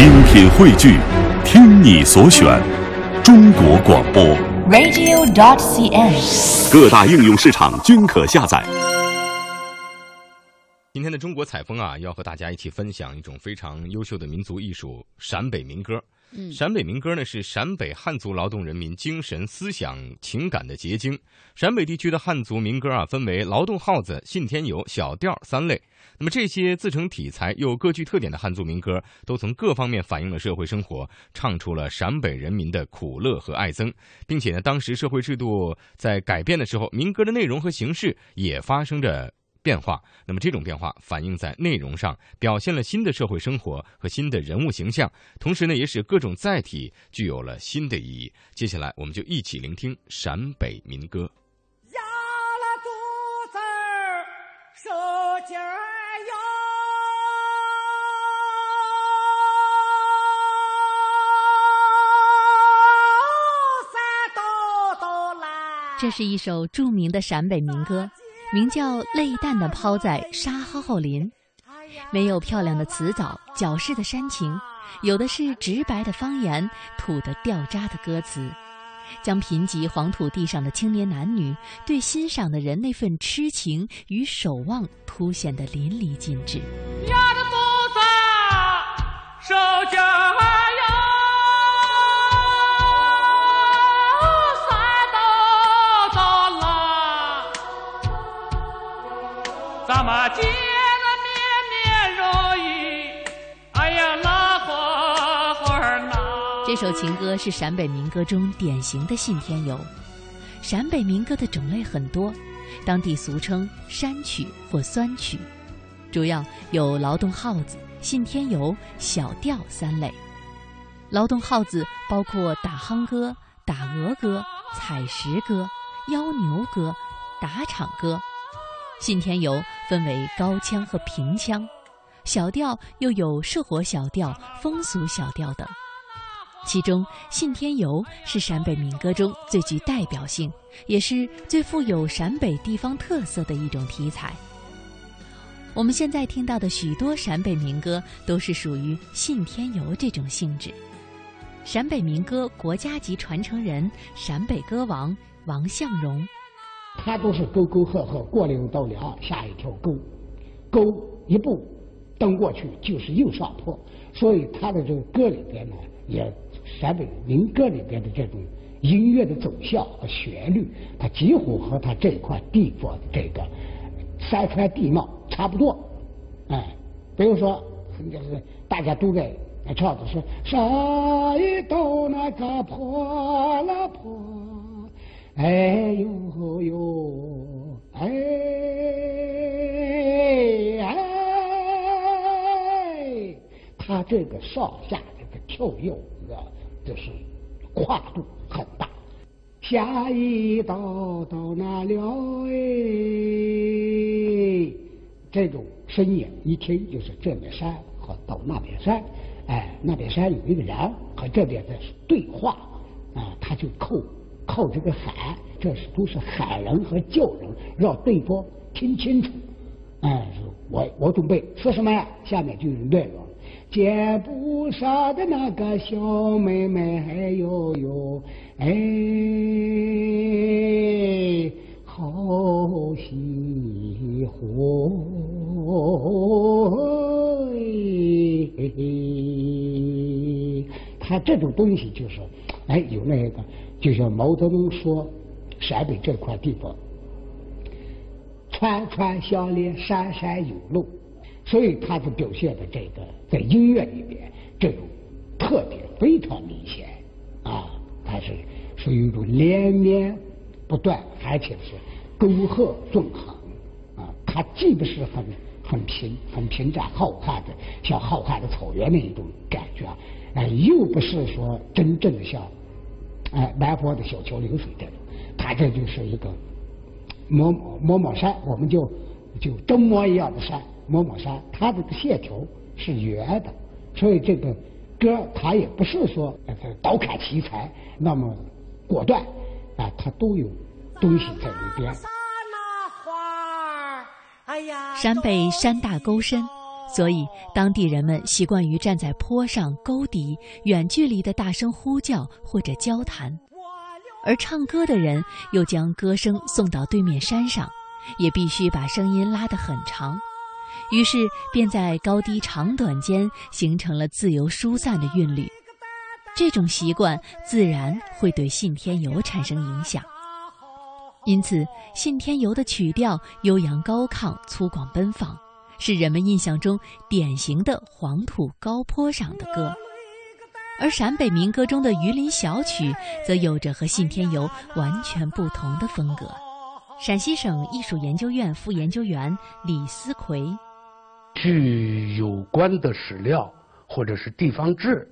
精品汇聚，听你所选，中国广播。radio.dot.cn，。各大应用市场均可下载。今天的中国采风啊，要和大家一起分享一种非常优秀的民族艺术——陕北民歌。陕北民歌呢是陕北汉族劳动人民精神、思想、情感的结晶。陕北地区的汉族民歌啊，分为劳动号子、信天游、小调三类。那么这些自成体裁又各具特点的汉族民歌，都从各方面反映了社会生活，唱出了陕北人民的苦乐和爱憎，并且呢，当时社会制度在改变的时候，民歌的内容和形式也发生着变化。那么这种变化反映在内容上，表现了新的社会生活和新的人物形象，同时呢，也使各种载体具有了新的意义。接下来，我们就一起聆听陕北民歌。压了肚子儿受劲儿哟，三刀刀来。这是一首著名的陕北民歌，名叫《泪蛋蛋抛在沙蒿蒿林》。没有漂亮的词藻、矫饰的煽情，有的是直白的方言、土的掉渣的歌词，将贫瘠黄土地上的青年男女对欣赏的人那份痴情与守望凸显得淋漓尽致。压着肚子受劲这首情歌是陕北民歌中典型的信天游。陕北民歌的种类很多，当地俗称山曲或酸曲，主要有劳动号子、信天游、小调三类。劳动号子包括打夯歌、打鹅歌、采石歌、邀牛歌、打场歌。信天游分为高腔和平腔，小调又有社火小调、风俗小调等。其中，信天游是陕北民歌中最具代表性，也是最富有陕北地方特色的一种题材。我们现在听到的许多陕北民歌都是属于信天游这种性质。陕北民歌国家级传承人、陕北歌王王向荣。他都是沟沟壑壑，过岭到梁下一条沟，沟一步蹬过去就是右上坡，所以他的这个歌里边呢，也陕北民歌里边的这种音乐的走向和旋律，它几乎和它这块地方的这个山川地貌差不多，哎，比如说就是大家都在唱的是上一道那个破了破。哎呦呦，哎哎，他这个上下这个跳跃，就是跨度很大。下一道到哪了哎？这种声音一听就是这边山和到那边山，哎，那边山有一个人和这边在对话，啊，他就扣。靠这个喊，这是都是喊人和叫人，让对方听清楚。哎，我我准备说什么呀？下面就有内容。肩不上的那个小妹妹，哎呦呦，哎，好喜欢。他这种东西就是，哎，有那个。就像毛泽东说，陕北这块地方，川川相连，山山有路，所以他就表现的这个在音乐里边这种特点非常明显啊，它是属于一种连绵不断，而且是沟壑纵横啊，它既不是很很平很平展浩瀚的像浩瀚的草原那一种感觉，哎，又不是说真正的像。哎，南方的小桥流水这种，它这就是一个磨磨磨山，我们就就针磨一样的山，磨磨山，它这个线条是圆的，所以这个歌它也不是说刀砍题材那么果断啊，它都有东西在里边。哎呀，陕北山大沟深，所以当地人们习惯于站在坡上、沟底，远距离的大声呼叫或者交谈，而唱歌的人又将歌声送到对面山上，也必须把声音拉得很长，于是便在高低长短间形成了自由疏散的韵律。这种习惯自然会对信天游产生影响，因此信天游的曲调悠扬高亢、粗犷奔放，是人们印象中典型的黄土高坡上的歌。而陕北民歌中的榆林小曲，则有着和信天游完全不同的风格。陕西省艺术研究院副研究员李思奎：据有关的史料或者是地方志。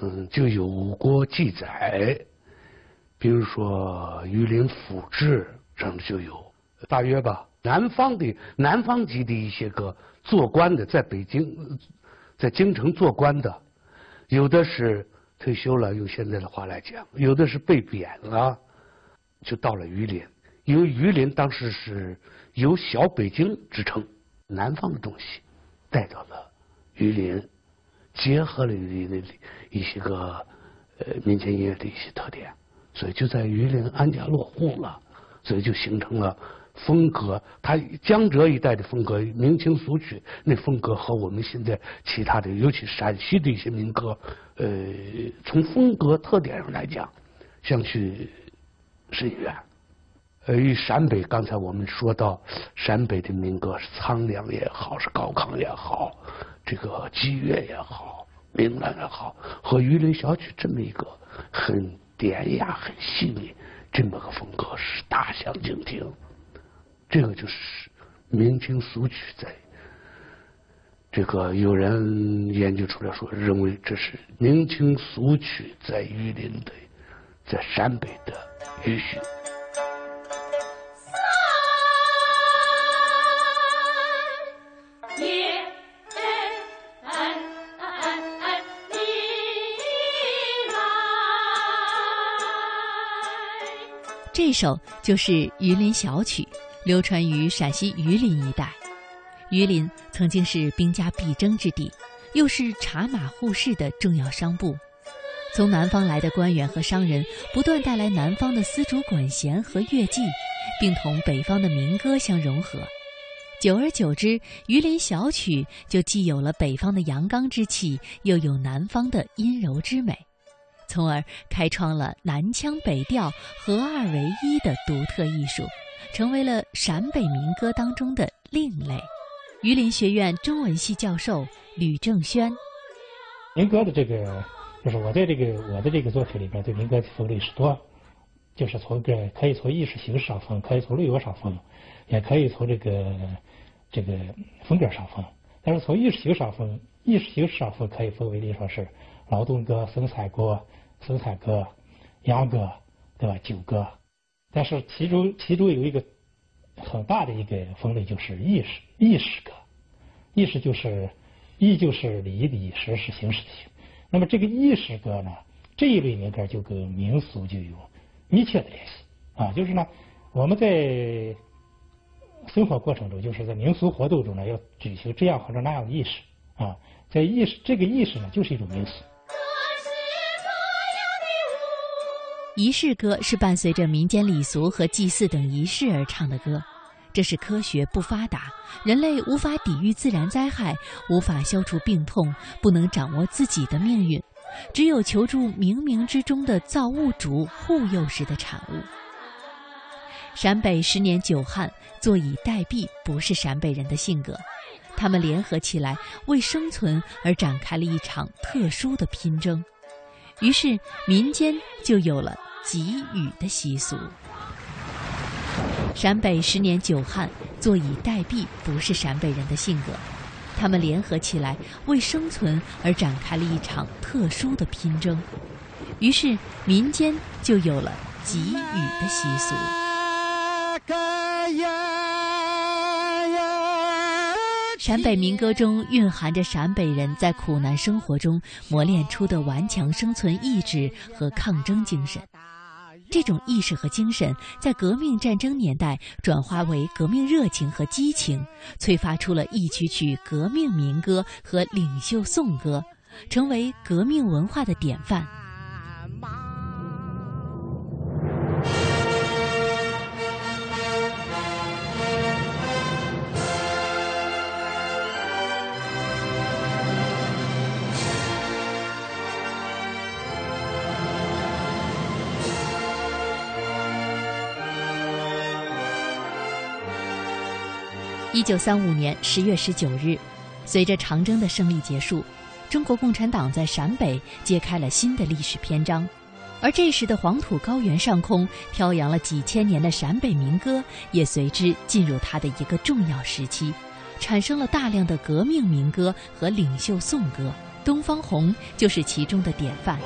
嗯，就有过记载，比如说《榆林府志》上就有，大约吧。南方的南方籍的一些个做官的，在北京，在京城做官的，有的是退休了，用现在的话来讲，有的是被贬了，就到了榆林。因为榆林当时是有小北京之称，南方的东西带到了榆林。结合了榆林的一些个呃民间音乐的一些特点，所以就在榆林安家落户了，所以就形成了风格。它江浙一带的风格，明清俗曲那风格和我们现在其他的，尤其陕西的一些民歌，呃，从风格特点上来讲，相去甚远。呃，与陕北刚才我们说到陕北的民歌是苍凉也好，是高亢也好。这个激越也好，明朗也好，和榆林小曲这么一个很典雅、很细腻这么个风格是大相径庭。这个就是明清俗曲，在这个有人研究出来说，认为这是明清俗曲在榆林的，在陕北的余绪。这首就是榆林小曲，流传于陕西榆林一带。榆林曾经是兵家必争之地，又是茶马互市的重要商埠。从南方来的官员和商人不断带来南方的丝竹管弦和乐伎，并同北方的民歌相融合。久而久之，榆林小曲就既有了北方的阳刚之气，又有南方的阴柔之美。从而开创了南腔北调合二为一的独特艺术，成为了陕北民歌当中的另类。榆林学院中文系教授吕正轩：民歌的这个，就是我在这个我的这个作品里边对民歌分类是多，就是从个可以从艺术形式上分，可以从内容上分，也可以从这个这个风格上分。但是从艺术形式上分，艺术形式上分可以分为，例如说是劳动歌、生产歌。生产歌、秧歌，对吧？酒歌，但是其中其中有一个很大的一个分类，就是意识意识歌。意识就是意就是礼仪的意，识是形式的形。那么这个意识歌呢，这一类民歌就跟民俗就有密切的联系啊。就是呢，我们在生活过程中，就是在民俗活动中呢，要举行这样或者那样的意识啊。在意识这个意识呢，就是一种民俗。仪式歌是伴随着民间礼俗和祭祀等仪式而唱的歌，这是科学不发达，人类无法抵御自然灾害，无法消除病痛，不能掌握自己的命运，只有求助冥冥之中的造物主护佑时的产物。陕北十年久旱，坐以待毙不是陕北人的性格，他们联合起来为生存而展开了一场特殊的拼争。于是民间就有了给予的习俗。陕北十年久旱，坐以待毙不是陕北人的性格，他们联合起来为生存而展开了一场特殊的拼争。于是民间就有了给予的习俗。陕北民歌中蕴含着陕北人在苦难生活中磨练出的顽强生存意志和抗争精神。这种意识和精神在革命战争年代转化为革命热情和激情，催发出了一曲曲革命民歌和领袖颂歌，成为革命文化的典范。一九三五年十月十九日，随着长征的胜利结束，中国共产党在陕北揭开了新的历史篇章。而这时的黄土高原上空飘扬了几千年的陕北民歌，也随之进入它的一个重要时期，产生了大量的革命民歌和领袖颂歌。《东方红》就是其中的典范。